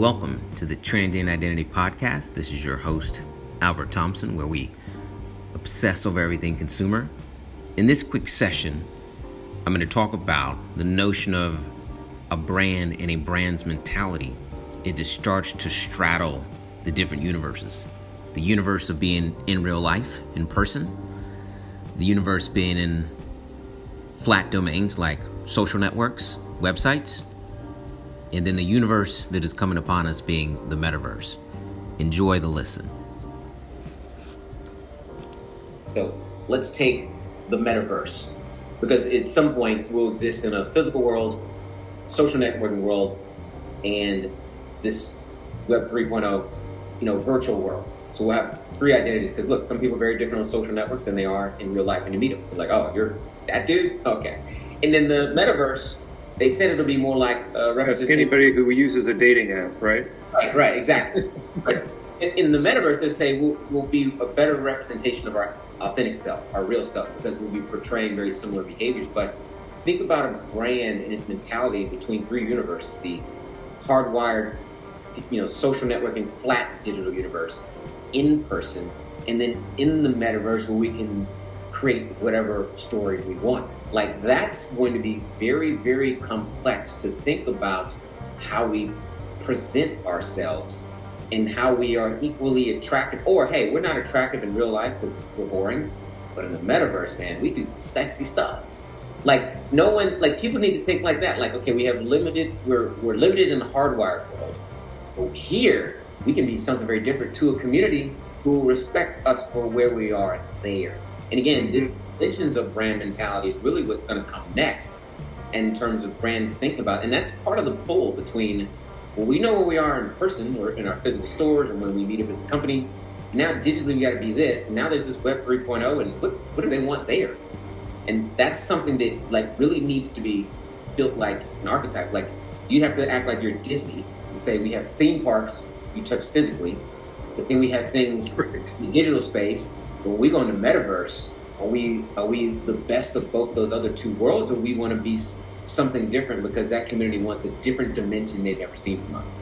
Welcome to the Transient Identity Podcast. This is your host, Albert Thompson, where we obsess over everything consumer. In this quick session, I'm going to talk about the notion of a brand and a brand's mentality. It just starts to straddle the different universes. The universe of being in real life, in person, the universe being in flat domains like social networks, websites, and then the universe that is coming upon us being the metaverse. Enjoy the listen. So let's take the metaverse because at some point we'll exist in a physical world, social networking world, and this Web 3.0, you know, virtual world. So we'll have three identities because look, some people are very different on social networks than they are in real life. when you meet them, like, oh, you're that dude, okay. And then the metaverse, they said it'll be more like uh, a representation. Anybody who uses a dating app, right? Right, right, exactly. right. In, in, the metaverse, they say we'll, we'll be a better representation of our authentic self, our real self, because we'll be portraying very similar behaviors. But think about a brand and its mentality between three universes: the hardwired, you know, social networking, flat digital universe, in person, and then in the metaverse where we can create whatever story we want. Like that's going to be very, very complex to think about how we present ourselves and how we are equally attractive. Or hey, we're not attractive in real life because we're boring, but in the metaverse, man, we do some sexy stuff. Like no one, like people need to think like that. Like okay, we have limited, we're we're limited in the hardwired world, but here we can be something very different to a community who will respect us for where we are there. And again, this mm-hmm. dimensions of brand mentality is really what's going to come next in terms of brands thinking about. It. And that's part of the pull between, well, we know where we are in person or in our physical stores and when we meet up as a company. Now digitally we got to be this. And now there's this Web 3.0 and what, what do they want there? And that's something that like really needs to be built like an archetype. Like you have to act like you're Disney and say we have theme parks you touch physically, but then we have things in the digital space when we go into metaverse, are we are we the best of both those other two worlds, or we want to be something different because that community wants a different dimension they've never seen from us?